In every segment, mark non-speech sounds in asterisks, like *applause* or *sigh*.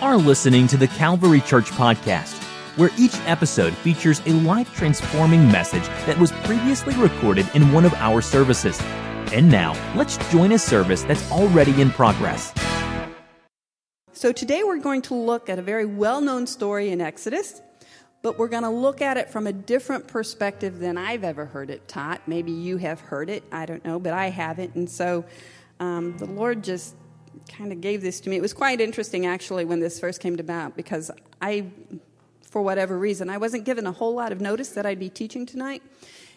are listening to the Calvary Church Podcast, where each episode features a life transforming message that was previously recorded in one of our services. And now, let's join a service that's already in progress. So, today we're going to look at a very well known story in Exodus, but we're going to look at it from a different perspective than I've ever heard it taught. Maybe you have heard it, I don't know, but I haven't. And so, um, the Lord just kind of gave this to me. It was quite interesting, actually, when this first came about, because I, for whatever reason, I wasn't given a whole lot of notice that I'd be teaching tonight.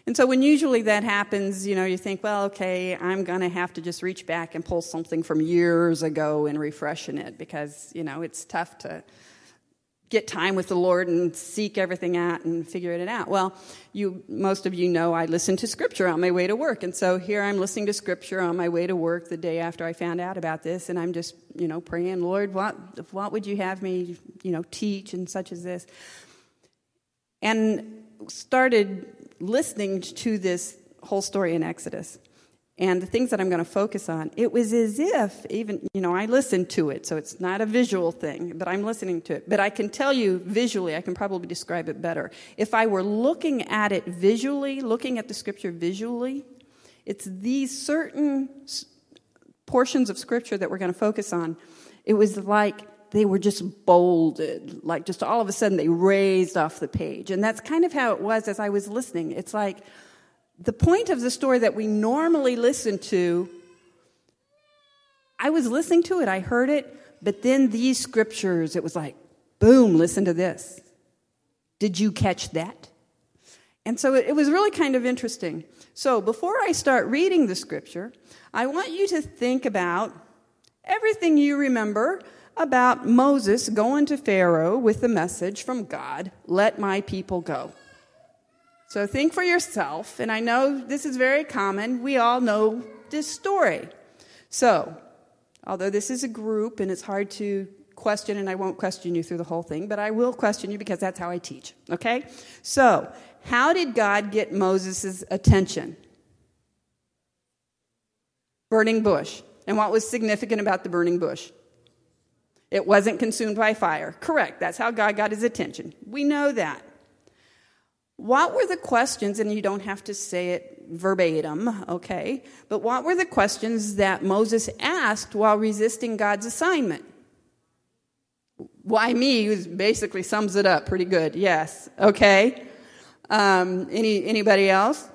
And so when usually that happens, you know, you think, well, okay, I'm going to have to just reach back and pull something from years ago and refreshen it because, you know, it's tough to get time with the Lord and seek everything out and figure it out. Well, you most of you know I listen to scripture on my way to work. And so here I'm listening to scripture on my way to work the day after I found out about this and I'm just, you know, praying, Lord, what what would you have me, you know, teach and such as this? And started listening to this whole story in Exodus and the things that I'm going to focus on, it was as if, even, you know, I listened to it, so it's not a visual thing, but I'm listening to it. But I can tell you visually, I can probably describe it better. If I were looking at it visually, looking at the scripture visually, it's these certain portions of scripture that we're going to focus on. It was like they were just bolded, like just all of a sudden they raised off the page. And that's kind of how it was as I was listening. It's like, the point of the story that we normally listen to, I was listening to it, I heard it, but then these scriptures, it was like, boom, listen to this. Did you catch that? And so it, was really kind of interesting. So before I start reading the scripture, I want you to think about everything you remember about Moses going to Pharaoh with the message from God let my people go. So think for yourself, and I know this is very common. We all know this story. So, although this is a group and it's hard to question, and I won't question you through the whole thing, but I will question you because that's how I teach, okay? So, how did God get Moses' attention? Burning bush. And what was significant about the burning bush? It wasn't consumed by fire. Correct. That's how God got his attention. We know that. What were the questions, and you don't have to say it verbatim, okay, but what were the questions that Moses asked while resisting God's assignment? Why me basically sums it up pretty good. Yes, okay. Um, any anybody else?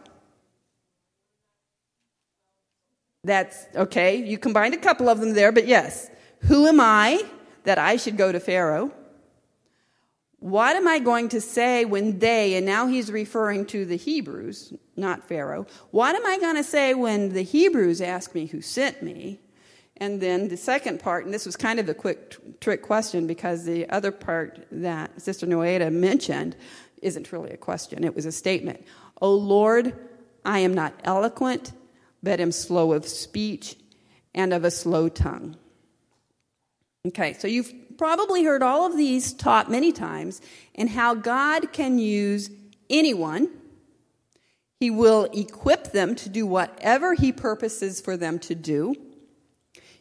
That's okay. You combined a couple of them there, but yes. Who am I that I should go to Pharaoh? What am I going to say when they, and now he's referring to the Hebrews, not Pharaoh, what am I going to say when the Hebrews ask me who sent me? And then the second part, and this was kind of a quick t- trick question because the other part that Sister Noeda mentioned isn't really a question, it was a statement. O Lord, I am not eloquent, but am slow of speech and of a slow tongue. Okay, so you've probably heard all of these taught many times and how God can use anyone. He will equip them to do whatever He purposes for them to do.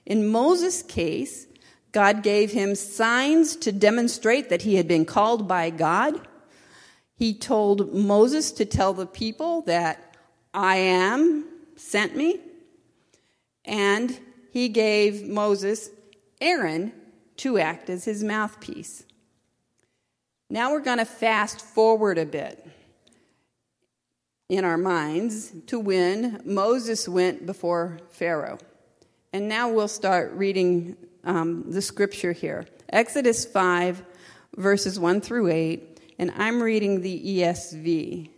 In Moses' case, God gave him signs to demonstrate that he had been called by God. He told Moses to tell the people that I am sent me. And he gave Moses Aaron to act as his mouthpiece. Now we're going to fast forward a bit in our minds to when Moses went before Pharaoh. And now we'll start reading um, the scripture here Exodus 5, verses 1 through 8, and I'm reading the ESV.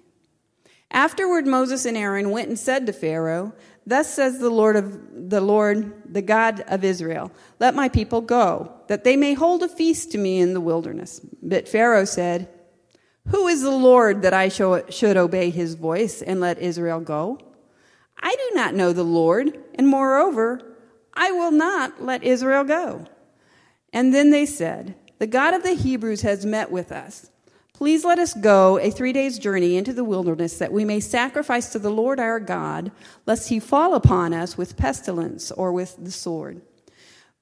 Afterward, Moses and Aaron went and said to Pharaoh, Thus says the Lord of the Lord, the God of Israel, let my people go, that they may hold a feast to me in the wilderness. But Pharaoh said, Who is the Lord that I should obey his voice and let Israel go? I do not know the Lord, and moreover, I will not let Israel go. And then they said, The God of the Hebrews has met with us. Please let us go a three days' journey into the wilderness that we may sacrifice to the Lord our God, lest he fall upon us with pestilence or with the sword.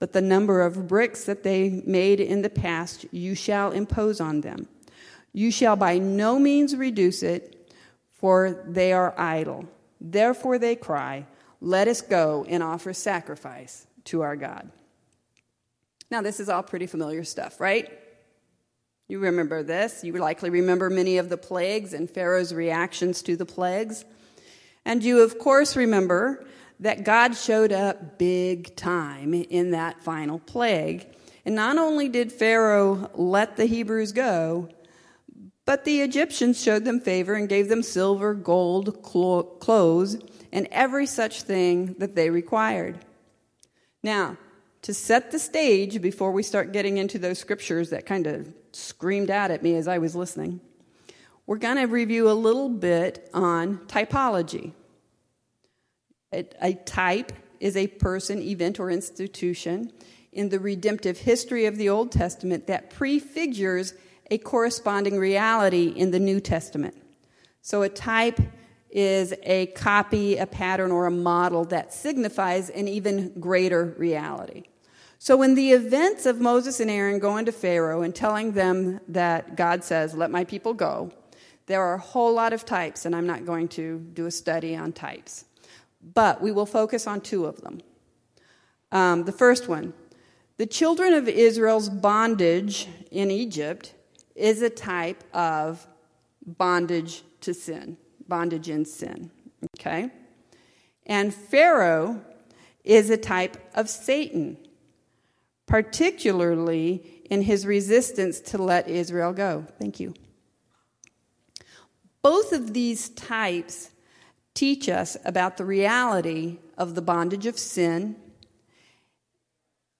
but the number of bricks that they made in the past you shall impose on them. You shall by no means reduce it, for they are idle. Therefore they cry, Let us go and offer sacrifice to our God. Now, this is all pretty familiar stuff, right? You remember this. You likely remember many of the plagues and Pharaoh's reactions to the plagues. And you, of course, remember that God showed up big time in that final plague. And not only did Pharaoh let the Hebrews go, but the Egyptians showed them favor and gave them silver, gold, clothes, and every such thing that they required. Now, to set the stage before we start getting into those scriptures that kind of screamed out at me as I was listening, we're going to review a little bit on typology. A, type is a person, event, or institution in the redemptive history of the Old Testament that prefigures a corresponding reality in the New Testament. So a type is a copy, a pattern, or a model that signifies an even greater reality. So, when the events of Moses and Aaron going to Pharaoh and telling them that God says, Let my people go, there are a whole lot of types, and I'm not going to do a study on types. But we will focus on two of them. Um, the first one the children of Israel's bondage in Egypt is a type of bondage to sin, bondage in sin. Okay? And Pharaoh is a type of Satan, particularly in his resistance to let Israel go. Thank you. Both of these types teach us about the reality of the bondage of sin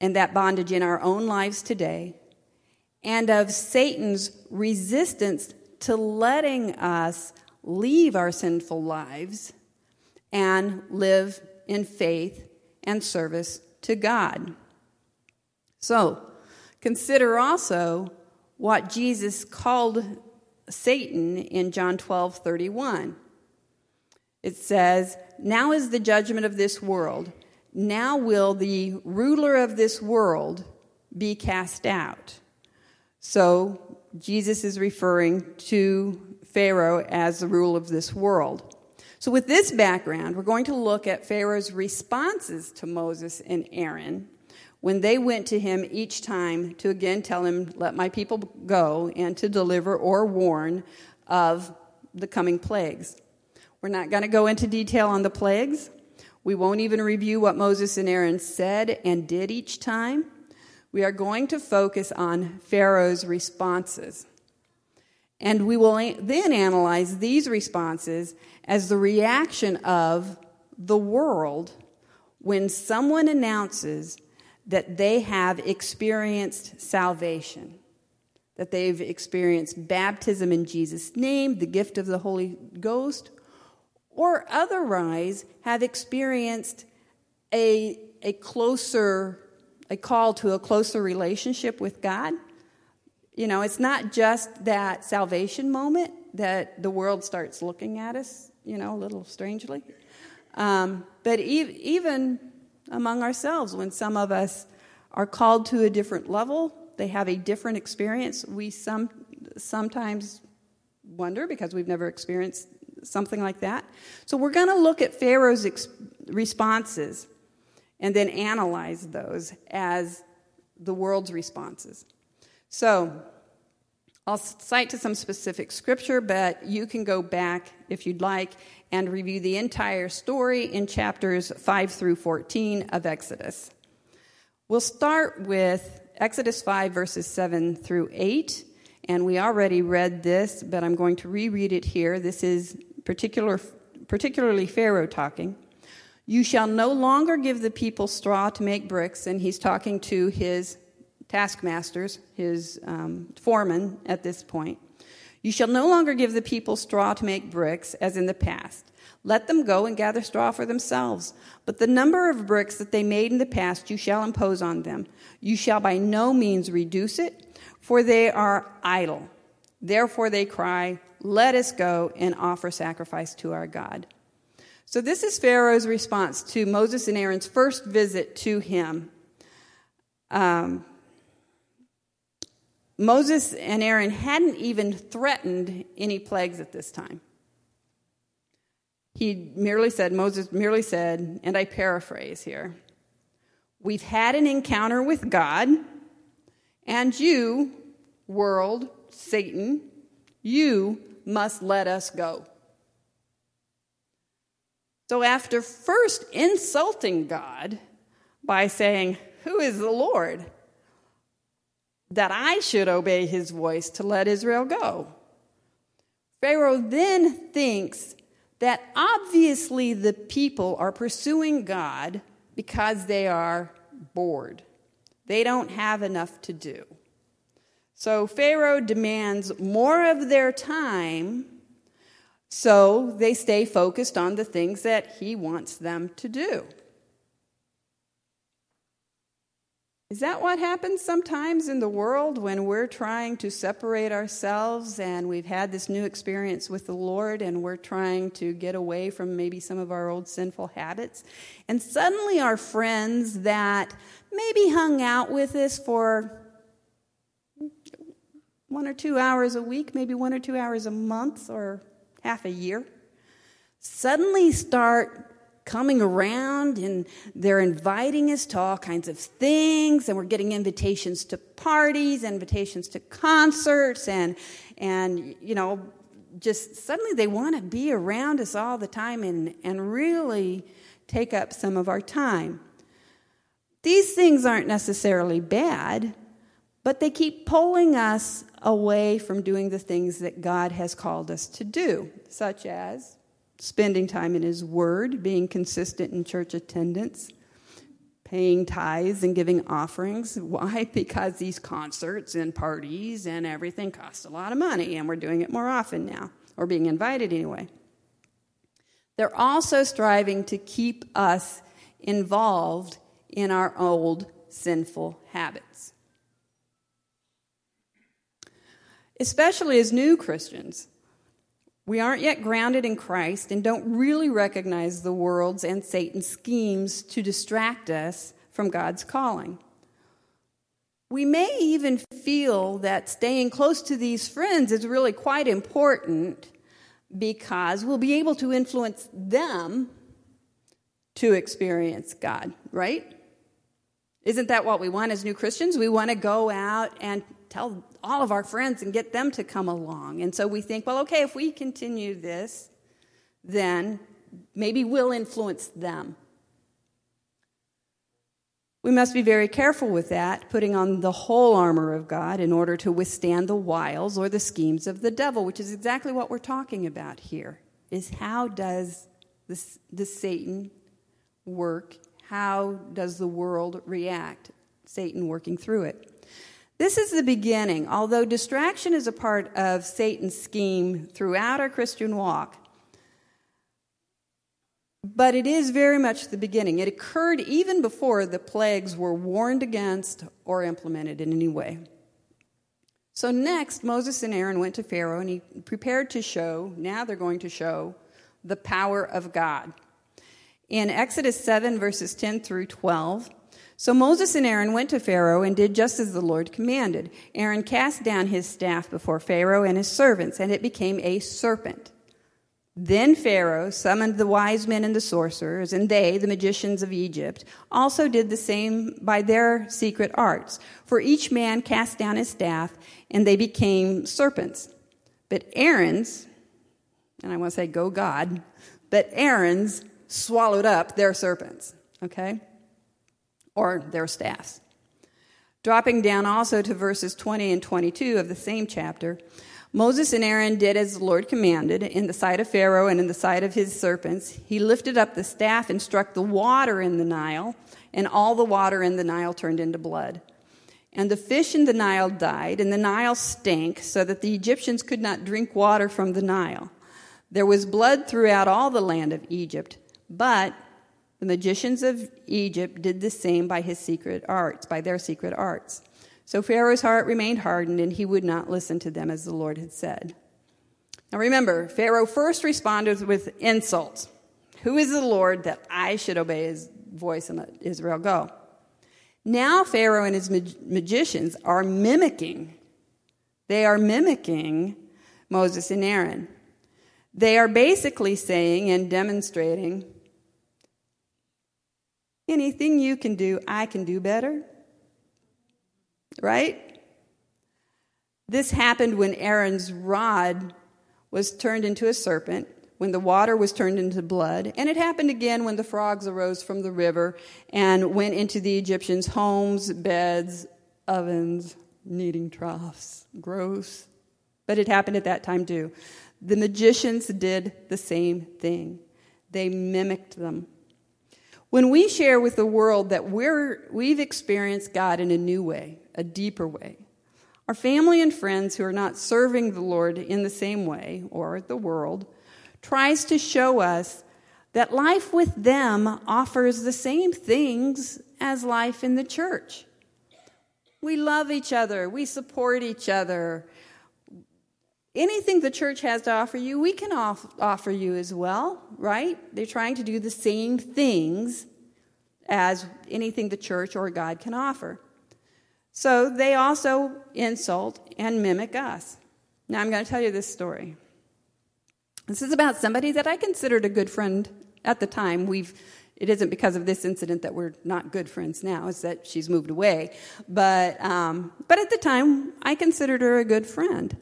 and that bondage in our own lives today and of Satan's resistance to letting us leave our sinful lives and live in faith and service to God. So, consider also what Jesus called Satan in John 12 31. It says, Now is the judgment of this world. Now will the ruler of this world be cast out. So Jesus is referring to Pharaoh as the ruler of this world. So, with this background, we're going to look at Pharaoh's responses to Moses and Aaron when they went to him each time to again tell him, Let my people go, and to deliver or warn of the coming plagues. We're not going to go into detail on the plagues. We won't even review what Moses and Aaron said and did each time we are going to focus on Pharaoh's responses. And we will then analyze these responses as the reaction of the world when someone announces that they have experienced salvation, that they've experienced baptism in Jesus' name, the gift of the Holy Ghost, or otherwise have experienced a, a closer a call to a closer relationship with God. You know, it's not just that salvation moment that the world starts looking at us, you know, a little strangely. Um, but even among ourselves, when some of us are called to a different level, they have a different experience, we some, sometimes wonder because we've never experienced something like that. So we're going to look at Pharaoh's ex- responses and then analyze those as the world's responses. So, I'll cite to some specific scripture, but you can go back if you'd like and review the entire story in chapters 5 through 14 of Exodus. We'll start with Exodus 5, verses 7 through 8. And we already read this, but I'm going to reread it here. This is particular, particularly Pharaoh talking. You shall no longer give the people straw to make bricks, and he's talking to his taskmasters, his um, foreman at this point. You shall no longer give the people straw to make bricks, as in the past. Let them go and gather straw for themselves. But the number of bricks that they made in the past you shall impose on them. You shall by no means reduce it, for they are idle. Therefore they cry, Let us go and offer sacrifice to our God. So, this is Pharaoh's response to Moses and Aaron's first visit to him. Um, Moses and Aaron hadn't even threatened any plagues at this time. He merely said, Moses merely said, and I paraphrase here We've had an encounter with God, and you, world, Satan, you must let us go. So, after first insulting God by saying, Who is the Lord? that I should obey his voice to let Israel go. Pharaoh then thinks that obviously the people are pursuing God because they are bored. They don't have enough to do. So Pharaoh demands more of their time so they stay focused on the things that he wants them to do. Is that what happens sometimes in the world when we're trying to separate ourselves and we've had this new experience with the Lord and we're trying to get away from maybe some of our old sinful habits? And suddenly our friends that maybe hung out with us for one or two hours a week, maybe one or two hours a month or half a year, suddenly start coming around and they're inviting us to all kinds of things and we're getting invitations to parties invitations to concerts and and you know just suddenly they want to be around us all the time and and really take up some of our time. These things aren't necessarily bad but they keep pulling us away from doing the things that God has called us to do such as spending time in His Word, being consistent in church attendance, paying tithes and giving offerings. *laughs* Why? Because these concerts and parties and everything cost a lot of money, and we're doing it more often now, or being invited anyway. They're also striving to keep us involved in our old sinful habits. Especially as new Christians, we aren't yet grounded in Christ and don't really recognize the world's and Satan's schemes to distract us from God's calling. We may even feel that staying close to these friends is really quite important because we'll be able to influence them to experience God, right? Isn't that what we want as new Christians? We want to go out and tell all of our friends and get them to come along. And so we think, well, okay, if we continue this, then maybe we'll influence them. We must be very careful with that, putting on the whole armor of God in order to withstand the wiles or the schemes of the devil, which is exactly what we're talking about here. Is how does this, the Satan work? How does the world react? Satan working through it. This is the beginning. Although distraction is a part of Satan's scheme throughout our Christian walk, but it is very much the beginning. It occurred even before the plagues were warned against or implemented in any way. So, next, Moses and Aaron went to Pharaoh and he prepared to show, now they're going to show, the power of God. In Exodus 7, verses 10 through 12, so Moses and Aaron went to Pharaoh and did just as the Lord commanded. Aaron cast down his staff before Pharaoh and his servants, and it became a serpent. Then Pharaoh summoned the wise men and the sorcerers, and they, the magicians of Egypt, also did the same by their secret arts. For each man cast down his staff, and they became serpents. But Aaron's, and I want to say go God, but Aaron's swallowed up their serpents. Okay? Or their staffs. Dropping down also to verses 20 and 22 of the same chapter, Moses and Aaron did as the Lord commanded in the sight of Pharaoh and in the sight of his serpents. He lifted up the staff and struck the water in the Nile, and all the water in the Nile turned into blood. And the fish in the Nile died, and the Nile stank, so that the Egyptians could not drink water from the Nile. There was blood throughout all the land of Egypt, but the magicians of Egypt did the same by his secret arts, by their secret arts. So Pharaoh's heart remained hardened, and he would not listen to them as the Lord had said. Now remember, Pharaoh first responded with insults. Who is the Lord that I should obey his voice and let Israel go? Now Pharaoh and his mag- magicians are mimicking. They are mimicking Moses and Aaron. They are basically saying and demonstrating Anything you can do, I can do better. Right? This happened when Aaron's rod was turned into a serpent, when the water was turned into blood, and it happened again when the frogs arose from the river and went into the Egyptians' homes, beds, ovens, kneading troughs. Gross. But it happened at that time too. The magicians did the same thing, they mimicked them. When we share with the world that we're, we've experienced God in a new way, a deeper way, our family and friends who are not serving the Lord in the same way, or the world, tries to show us that life with them offers the same things as life in the church. We love each other, we support each other. Anything the church has to offer you, we can off- offer you as well, right? They're trying to do the same things as anything the church or God can offer. So they also insult and mimic us. Now I'm going to tell you this story. This is about somebody that I considered a good friend at the time. We've it isn't because of this incident that we're not good friends now, it's that she's moved away. But, um, but at the time, I considered her a good friend.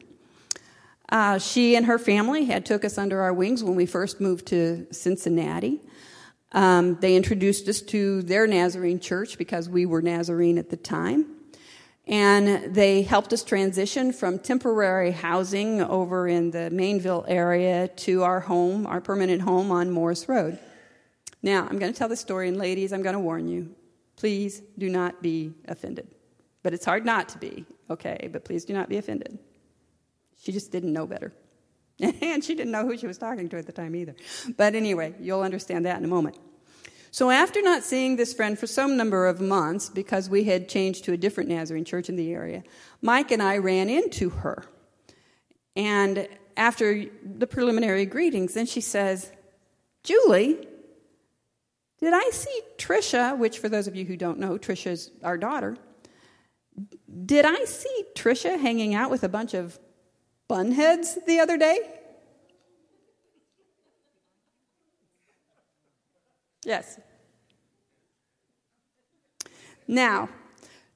Uh, she and her family had took us under our wings when we first moved to Cincinnati. Um, they introduced us to their Nazarene church because we were Nazarene at the time. And they helped us transition from temporary housing over in the Maineville area to our home, our permanent home on Morris Road. Now, I'm going to tell the story, and ladies, I'm going to warn you. Please do not be offended. But it's hard not to be, okay? But please do not be offended. She just didn't know better. *laughs* and she didn't know who she was talking to at the time either. But anyway, you'll understand that in a moment. So, after not seeing this friend for some number of months, because we had changed to a different Nazarene church in the area, Mike and I ran into her. And after the preliminary greetings, then she says, Julie, did I see Trisha, which for those of you who don't know, Trisha's our daughter, did I see Trisha hanging out with a bunch of bunheads the other day? Yes. Now,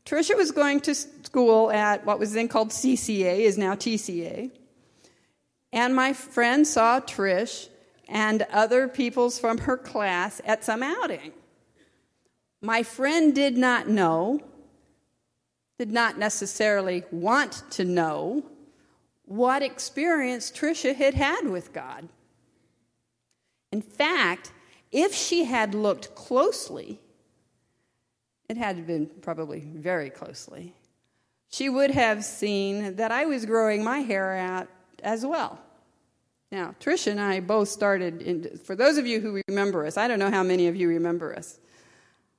Trisha was going to school at what was then called CCA, is now TCA. And my friend saw Trish and other peoples from her class at some outing. My friend did not know, did not necessarily want to know what experience Tricia had had with God. In fact, if she had looked closely, it had been probably very closely, she would have seen that I was growing my hair out as well. Now, Tricia and I both started, in, for those of you who remember us, I don't know how many of you remember us.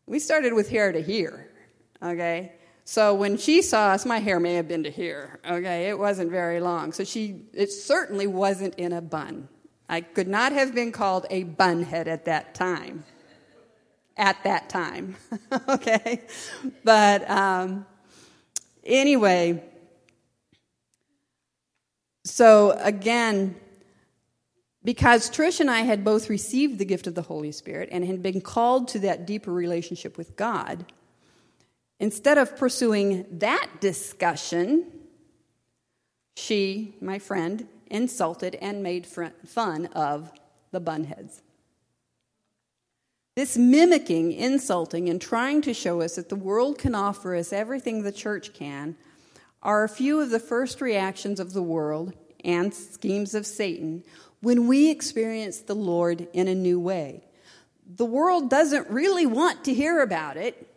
We started with hair to here, okay? So when she saw us, my hair may have been to here, okay? It wasn't very long. So she, it certainly wasn't in a bun. I could not have been called a bunhead at that time. At that time, *laughs* okay? But um, anyway, so again, because Trish and I had both received the gift of the Holy Spirit and had been called to that deeper relationship with God, instead of pursuing that discussion, she, my friend, insulted and made fun of the bunheads. This mimicking, insulting, and trying to show us that the world can offer us everything the church can are a few of the first reactions of the world and schemes of Satan when we experience the Lord in a new way. The world doesn't really want to hear about it,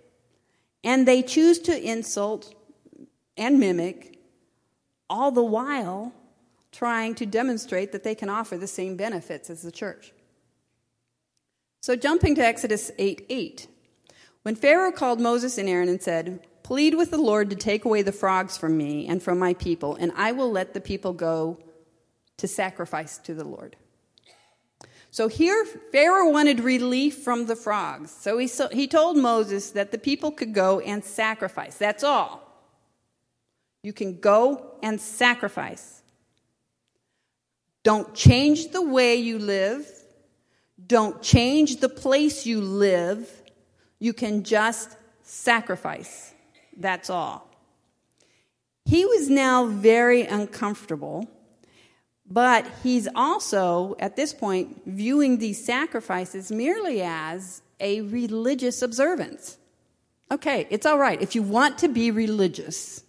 and they choose to insult and mimic, all the while trying to demonstrate that they can offer the same benefits as the church. So, jumping to Exodus 8 8. When Pharaoh called Moses and Aaron and said, Plead with the Lord to take away the frogs from me and from my people, and I will let the people go to sacrifice to the Lord. So here, Pharaoh wanted relief from the frogs. So he, so he told Moses that the people could go and sacrifice. That's all. You can go and sacrifice. Don't change the way you live. Don't change the place you live. You can just sacrifice. That's all. He was now very uncomfortable, but he's also, at this point, viewing these sacrifices merely as a religious observance. Okay, it's all right. If you want to be religious,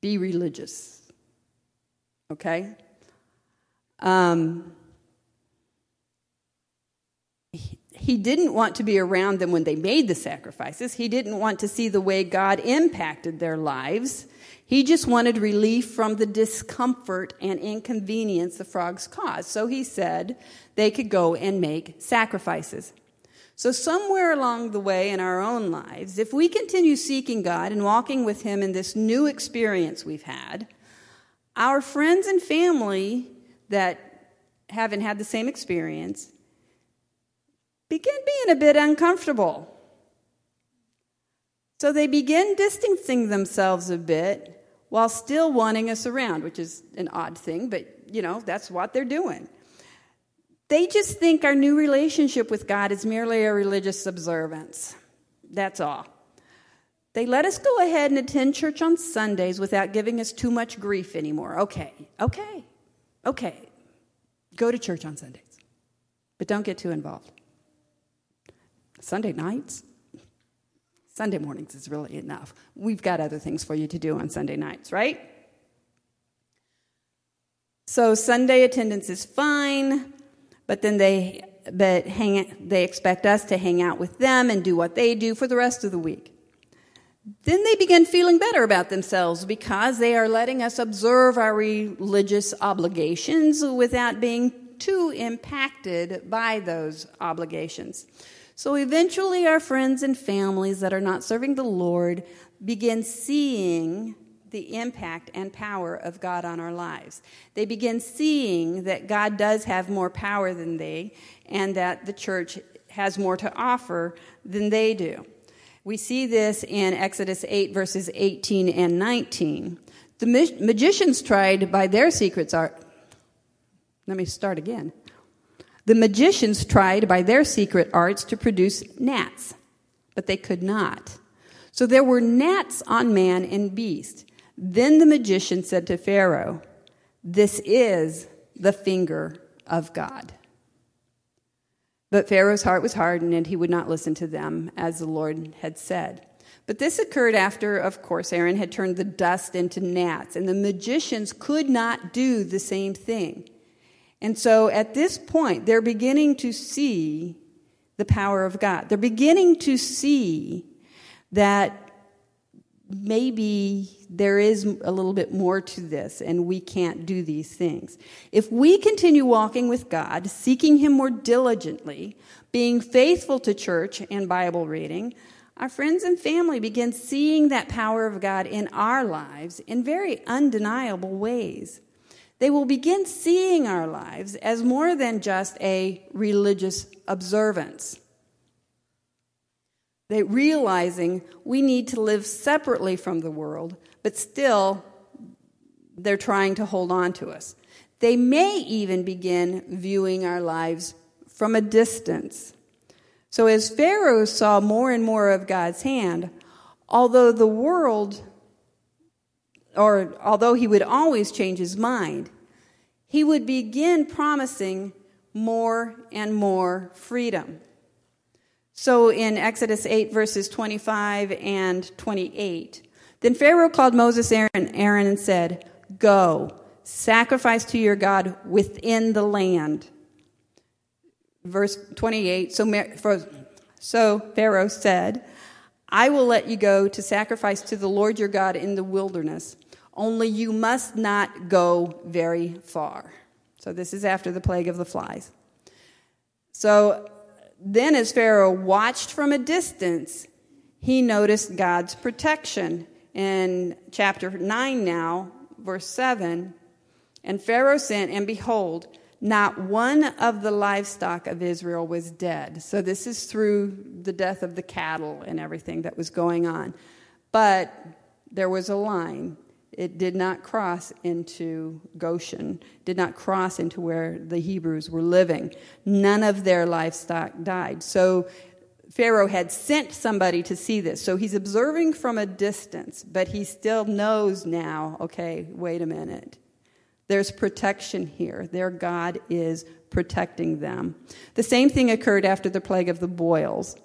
be religious. Okay? Um, he didn't want to be around them when they made the sacrifices. He didn't want to see the way God impacted their lives. He just wanted relief from the discomfort and inconvenience the frogs caused. So he said they could go and make sacrifices. So, somewhere along the way in our own lives, if we continue seeking God and walking with Him in this new experience we've had, our friends and family that haven't had the same experience begin being a bit uncomfortable. So they begin distancing themselves a bit while still wanting us around, which is an odd thing, but you know, that's what they're doing. They just think our new relationship with God is merely a religious observance. That's all. They let us go ahead and attend church on Sundays without giving us too much grief anymore. Okay, okay, okay. Go to church on Sundays, but don't get too involved. Sunday nights? Sunday mornings is really enough. We've got other things for you to do on Sunday nights, right? So Sunday attendance is fine. But then they but hang, they expect us to hang out with them and do what they do for the rest of the week. Then they begin feeling better about themselves because they are letting us observe our religious obligations without being too impacted by those obligations. So eventually, our friends and families that are not serving the Lord begin seeing the impact and power of God on our lives. They begin seeing that God does have more power than they, and that the church has more to offer than they do. We see this in Exodus 8, verses 18 and 19. The magicians tried by their secrets art. Let me start again. The magicians tried by their secret arts to produce gnats, but they could not. So there were gnats on man and beast. Then the magician said to Pharaoh, This is the finger of God. But Pharaoh's heart was hardened, and he would not listen to them, as the Lord had said. But this occurred after, of course, Aaron had turned the dust into gnats, and the magicians could not do the same thing. And so at this point, they're beginning to see the power of God. They're beginning to see that maybe there is a little bit more to this and we can't do these things. If we continue walking with God, seeking Him more diligently, being faithful to church and Bible reading, our friends and family begin seeing that power of God in our lives in very undeniable ways. They will begin seeing our lives as more than just a religious observance they realizing we need to live separately from the world, but still they're trying to hold on to us. They may even begin viewing our lives from a distance. So as Pharaoh saw more and more of God's hand, although the world, or although he would always change his mind, he would begin promising more and more freedom. So in Exodus 8, verses 25 and 28, then Pharaoh called Moses and Aaron and said, Go, sacrifice to your God within the land. Verse 28, so, so Pharaoh said, I will let you go to sacrifice to the Lord your God in the wilderness. Only you must not go very far. So this is after the plague of the flies. So then, as Pharaoh watched from a distance, he noticed God's protection. In chapter 9 now, verse 7, and Pharaoh sent, and behold, not one of the livestock of Israel was dead. So this is through the death of the cattle and everything that was going on. But there was a line. It did not cross into Goshen, did not cross into where the Hebrews were living. None of their livestock died. So Pharaoh had sent somebody to see this. So he's observing from a distance, but he still knows now okay, wait a minute. There's protection here. Their God is protecting them. The same thing occurred after the plague of the boils.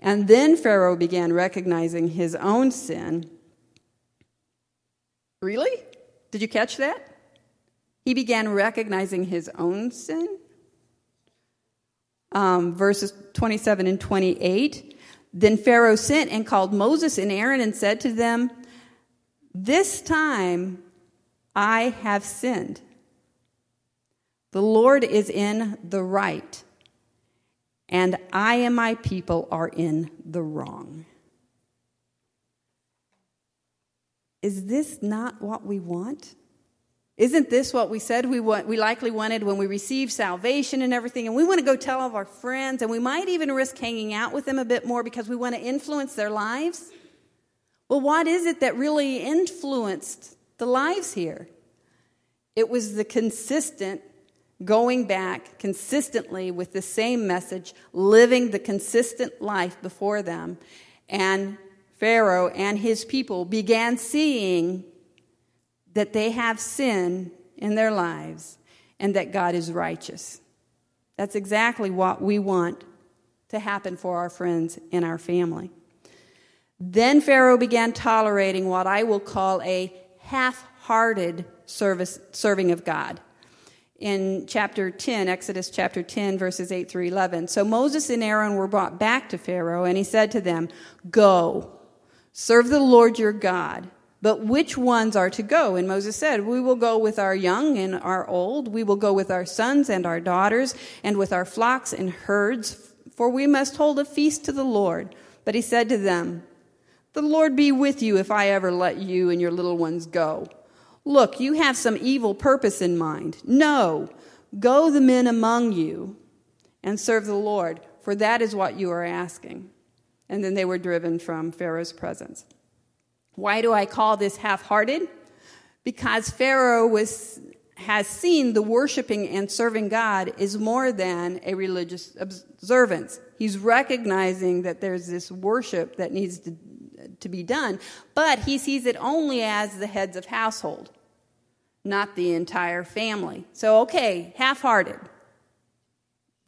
And then Pharaoh began recognizing his own sin. Really? Did you catch that? He began recognizing his own sin. Um, verses 27 and 28. Then Pharaoh sent and called Moses and Aaron and said to them, This time I have sinned. The Lord is in the right, and I and my people are in the wrong. Is this not what we want? Isn't this what we said we want, we likely wanted when we received salvation and everything? And we want to go tell all of our friends, and we might even risk hanging out with them a bit more because we want to influence their lives. Well, what is it that really influenced the lives here. It was the consistent going back consistently with the same message, living the consistent life before them. And Pharaoh and his people began seeing that they have sin in their lives and that God is righteous. That's exactly what we want to happen for our friends and our family. Then Pharaoh began tolerating what I will call a half hearted serving of God. In chapter 10, Exodus chapter 10, verses 8 through 11. So Moses and Aaron were brought back to Pharaoh, and he said to them, Go, serve the Lord your God. But which ones are to go? And Moses said, We will go with our young and our old. We will go with our sons and our daughters, and with our flocks and herds, for we must hold a feast to the Lord. But he said to them, The Lord be with you if I ever let you and your little ones go. Look, you have some evil purpose in mind. No, go the men among you and serve the Lord, for that is what you are asking. And then they were driven from Pharaoh's presence. Why do I call this half hearted? Because Pharaoh was, has seen the worshiping and serving God is more than a religious observance. He's recognizing that there's this worship that needs to, to be done, but he sees it only as the heads of household not the entire family. So, okay, half hearted.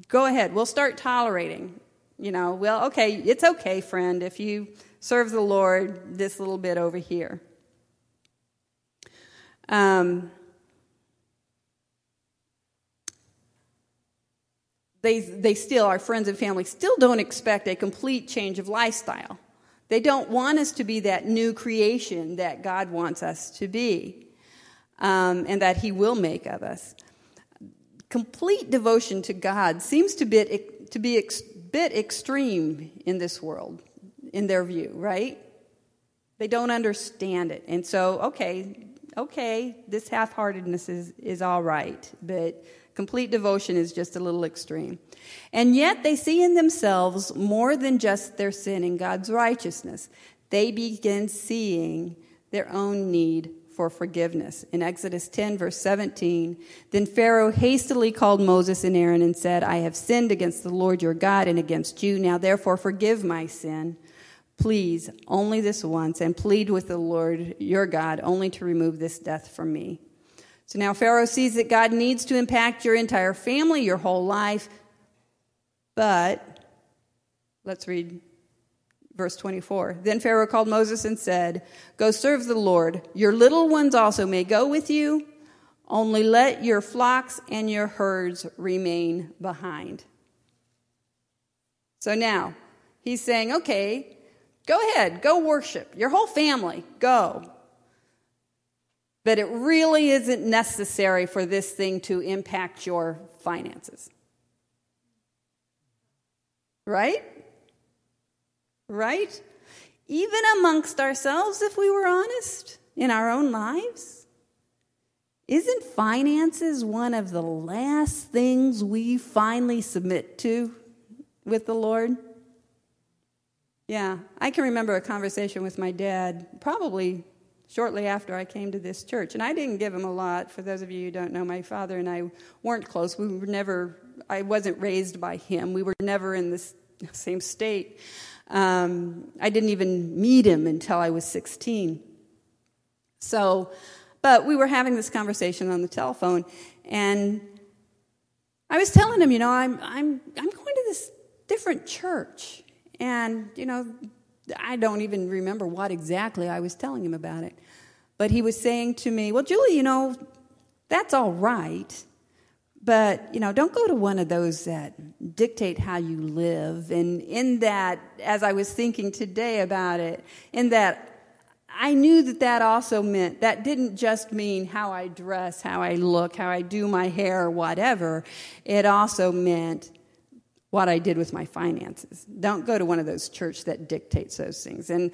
Go ahead, we'll start tolerating. You know, well, okay, it's okay, friend, if you serve the Lord this little bit over here. Um, they, they still, our friends and family, still don't expect a complete change of lifestyle. They don't want us to be that new creation that God wants us to be um, and that He will make of us. Complete devotion to God seems to be, to be a bit extreme in this world, in their view, right? They don't understand it. And so, okay, okay, this half heartedness is, is all right, but complete devotion is just a little extreme. And yet they see in themselves more than just their sin and God's righteousness. They begin seeing their own need for forgiveness. In Exodus 10, verse 17, then Pharaoh hastily called Moses and Aaron and said, I have sinned against the Lord your God and against you. Now therefore forgive my sin. Please, only this once, and plead with the Lord your God only to remove this death from me. So now Pharaoh sees that God needs to impact your entire family, your whole life. But let's read Verse 24 Then Pharaoh called Moses and said, Go serve the Lord. Your little ones also may go with you. Only let your flocks and your herds remain behind. So now, he's saying, Okay, Go ahead, go worship. Your whole family, go. But it really isn't necessary for this thing to impact your finances. Right? Right? Even amongst ourselves, if we were honest in our own lives. Isn't finances one of the last things we finally submit to with the Lord? Yeah, I can remember a conversation with my dad, probably shortly after I came to this church. And I didn't give him a lot. For those of you who don't know, my father and I weren't close. We were never, I wasn't raised by him. We were never in the same state. Um, I didn't even meet him until I was 16. So, but we were having this conversation on the telephone, and I was telling him, you know, I'm, I'm, I'm going to this different church. And, you know, I don't even remember what exactly I was telling him about it. But he was saying to me, Well, Julie, you know, that's all right. But, you know, don't go to one of those that dictate how you live. And in that, as I was thinking today about it, in that I knew that that also meant, that didn't just mean how I dress, how I look, how I do my hair, whatever. It also meant what I did with my finances. Don't go to one of those church that dictates those things. And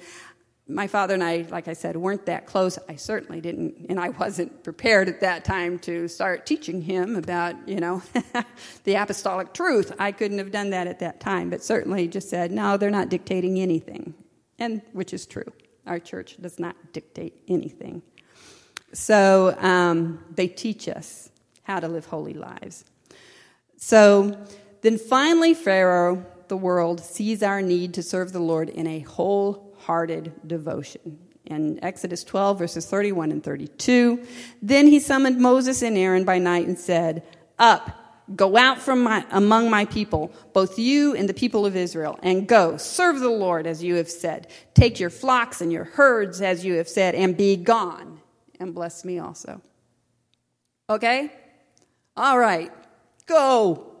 my father and I, like I said, weren't that close. I certainly didn't, and I wasn't prepared at that time to start teaching him about, you know, *laughs* the apostolic truth. I couldn't have done that at that time, but certainly just said, no, they're not dictating anything, and which is true. Our church does not dictate anything. So um, they teach us how to live holy lives. So then finally, Pharaoh, the world, sees our need to serve the Lord in a devotion. In Exodus 12, verses 31 and 32, then he summoned Moses and Aaron by night and said, Up, go out from my, among my people, both you and the people of Israel, and go, serve the Lord as you have said. Take your flocks and your herds as you have said, and be gone, and bless me also. Okay? All right, go.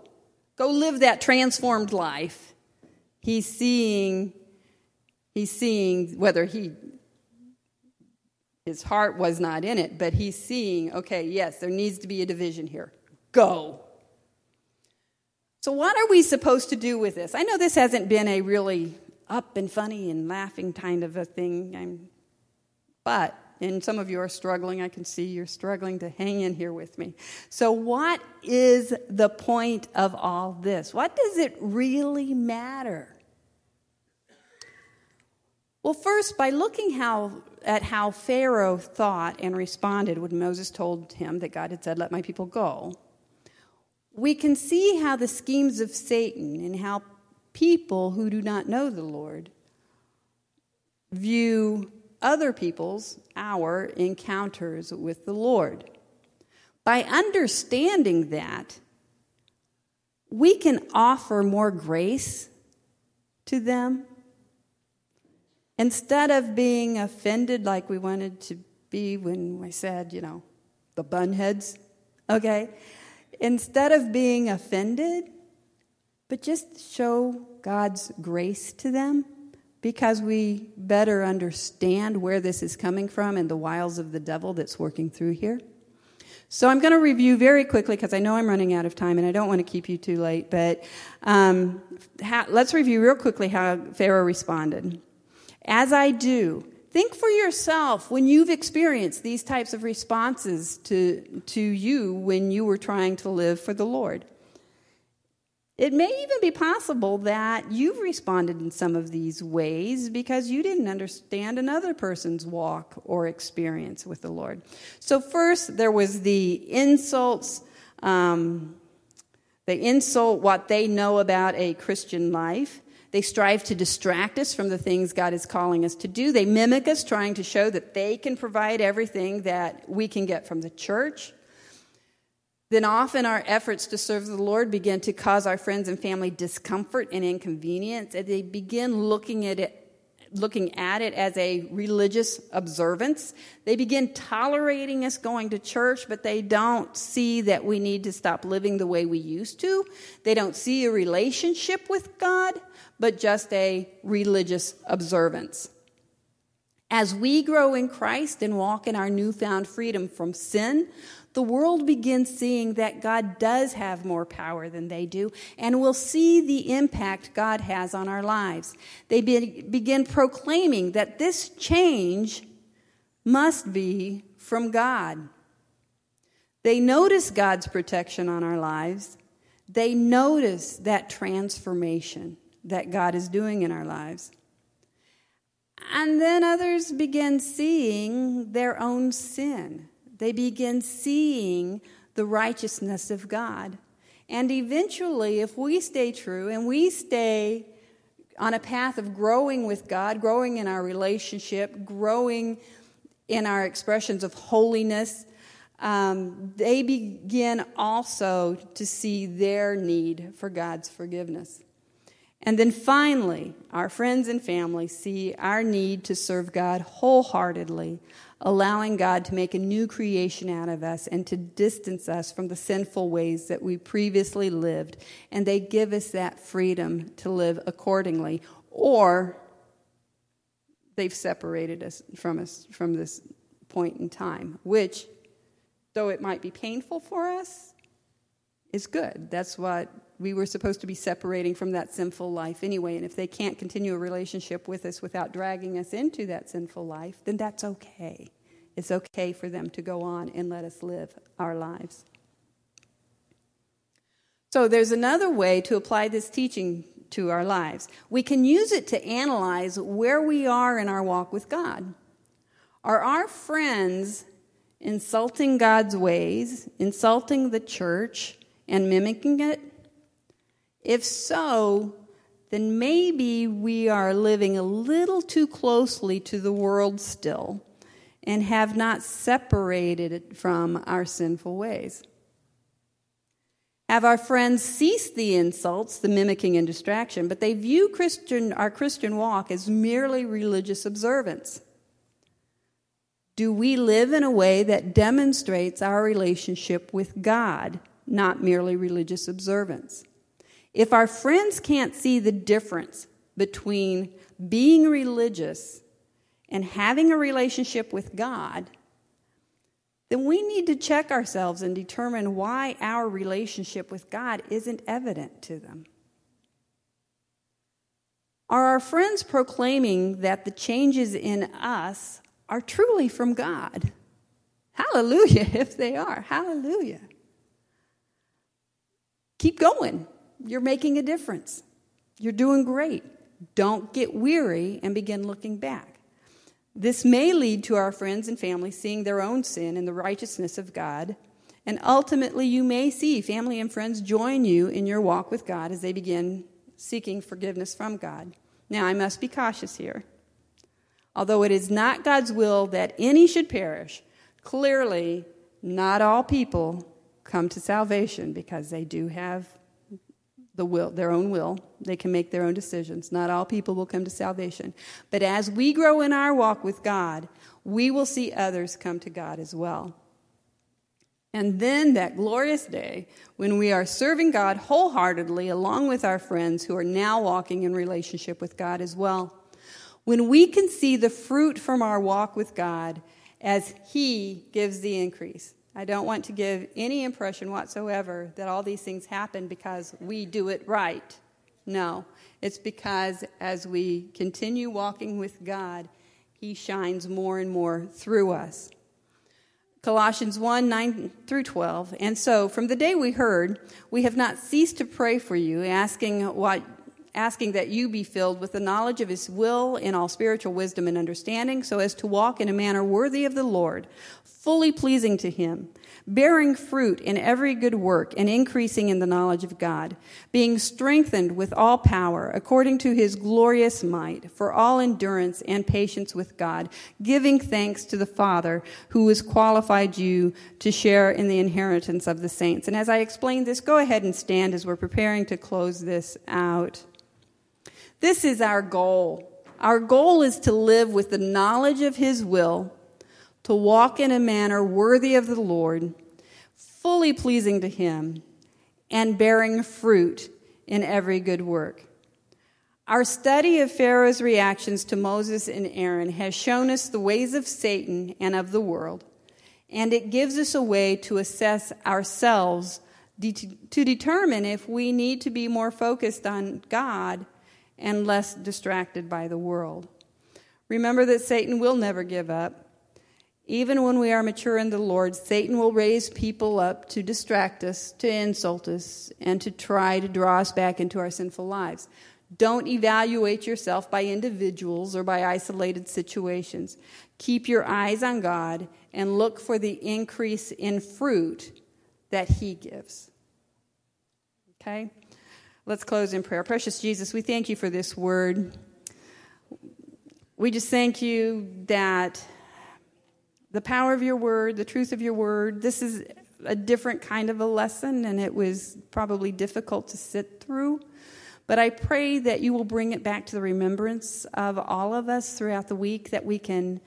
Go live that transformed life. He's seeing, he's seeing whether he, his heart was not in it, but he's seeing, okay, yes, there needs to be a division here. Go. So, what are we supposed to do with this? I know this hasn't been a really up and funny and laughing kind of a thing, I'm, but and some of you are struggling. I can see you're struggling to hang in here with me. So, what is the point of all this? What does it really matter? Well, first, by looking how, at how Pharaoh thought and responded when Moses told him that God had said, Let my people go, we can see how the schemes of Satan and how people who do not know the Lord view other people's, our encounters with the Lord. By understanding that, we can offer more grace to them. Instead of being offended like we wanted to be when I said, you know, the bunheads, okay? Instead of being offended, but just show God's grace to them because we better understand where this is coming from and the wiles of the devil that's working through here. So I'm going to review very quickly because I know I'm running out of time and I don't want to keep you too late. But um, let's review real quickly how Pharaoh responded. As I do, think for yourself when you've experienced these types of responses to, to you when you were trying to live for the Lord. It may even be possible that you've responded in some of these ways because you didn't understand another person's walk or experience with the Lord. So, first, there was the insults. Um, they insult what they know about a Christian life. They strive to distract us from the things God is calling us to do. They mimic us, trying to show that they can provide everything that we can get from the church then often our efforts to serve the Lord begin to cause our friends and family discomfort and inconvenience, and they begin looking at it looking at it as a religious observance. They begin tolerating us going to church, but they don't see that we need to stop living the way we used to. They don't see a relationship with God, but just a religious observance. As we grow in Christ and walk in our newfound freedom from sin, the world begins seeing that God does have more power than they do, and will see the impact God has on our lives. They be, begin proclaiming that this change must be from God. They notice God's protection on our lives. They notice that transformation that God is doing in our lives. And then others begin seeing their own sin they begin seeing the righteousness of God. And eventually, if we stay true and we stay on a path of growing with God, growing in our relationship, growing in our expressions of holiness, um, they begin also to see their need for God's forgiveness. And then finally, our friends and family see our need to serve God wholeheartedly, allowing God to make a new creation out of us and to distance us from the sinful ways that we previously lived. And they give us that freedom to live accordingly. Or they've separated us from us from this point in time, which, though it might be painful for us, is good. That's what we were supposed to be separating from that sinful life anyway. And if they can't continue a relationship with us without dragging us into that sinful life, then that's okay. It's okay for them to go on and let us live our lives. So there's another way to apply this teaching to our lives. We can use it to analyze where we are in our walk with God. Are our friends insulting God's ways, insulting the church, and mimicking it? If so, then maybe we are living a little too closely to the world still and have not separated it from our sinful ways. Have our friends ceased the insults, the mimicking and distraction, but they view Christian, our Christian walk as merely religious observance? Do we live in a way that demonstrates our relationship with God, not merely religious observance? If our friends can't see the difference between being religious and having a relationship with God, then we need to check ourselves and determine why our relationship with God isn't evident to them. Are our friends proclaiming that the changes in us are truly from God? Hallelujah, *laughs* if they are. Hallelujah. Keep going. You're making a difference. You're doing great. Don't get weary and begin looking back. This may lead to our friends and family seeing their own sin and the righteousness of God. And ultimately, you may see family and friends join you in your walk with God as they begin seeking forgiveness from God. Now, I must be cautious here. Although it is not God's will that any should perish, clearly, not all people come to salvation because they do have the will, their own will. They can make their own decisions. Not all people will come to salvation. But as we grow in our walk with God, we will see others come to God as well. And then that glorious day when we are serving God wholeheartedly along with our friends who are now walking in relationship with God as well. When we can see the fruit from our walk with God as He gives the increase. I don't want to give any impression whatsoever that all these things happen because we do it right. No, it's because as we continue walking with God, He shines more and more through us. Colossians 1 9 through 12. And so, from the day we heard, we have not ceased to pray for you, asking what asking that you be filled with the knowledge of his will in all spiritual wisdom and understanding, so as to walk in a manner worthy of the Lord, fully pleasing to him, bearing fruit in every good work and increasing in the knowledge of God, being strengthened with all power according to his glorious might, for all endurance and patience with God, giving thanks to the Father who has qualified you to share in the inheritance of the saints. And as I explain this, go ahead and stand as we're preparing to close this out. This is our goal Our goal is to live with the knowledge of His will, to walk in a manner worthy of the Lord, fully pleasing to Him, and bearing fruit in every good work. Our study of Pharaoh's reactions to Moses and Aaron has shown us the ways of Satan and of the world, and it gives us a way to assess ourselves to determine if we need to be more focused on God and less distracted by the world. Remember that Satan will never give up. Even when we are mature in the Lord, Satan will raise people up to distract us, to insult us, and to try to draw us back into our sinful lives. Don't evaluate yourself by individuals or by isolated situations. Keep your eyes on God and look for the increase in fruit that He gives. Okay? Let's close in prayer. Precious Jesus, we thank you for this word. We just thank you that the power of your word, the truth of your word, this is a different kind of a lesson, and it was probably difficult to sit through. But I pray that you will bring it back to the remembrance of all of us throughout the week, that we can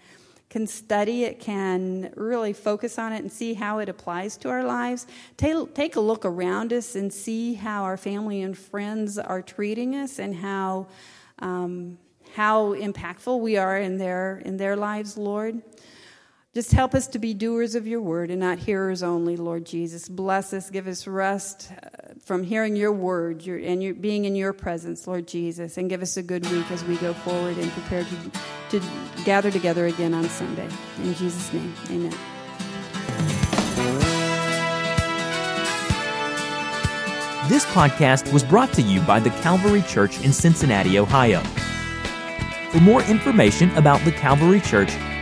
can study it, can really focus on it and see how it applies to our lives. Take, take a look around us and see how our family and friends are treating us and how, um, how impactful we are in their, in their lives, Lord. Just help us to be doers of your word and not hearers only, Lord Jesus. Bless us, give us rest uh, from hearing your word and being in your presence, Lord Jesus, and give us a good week as we go forward and prepare to, to gather together again on Sunday. In Jesus' name, amen. This podcast was brought to you by the Calvary Church in Cincinnati, Ohio. For more information about the Calvary Church,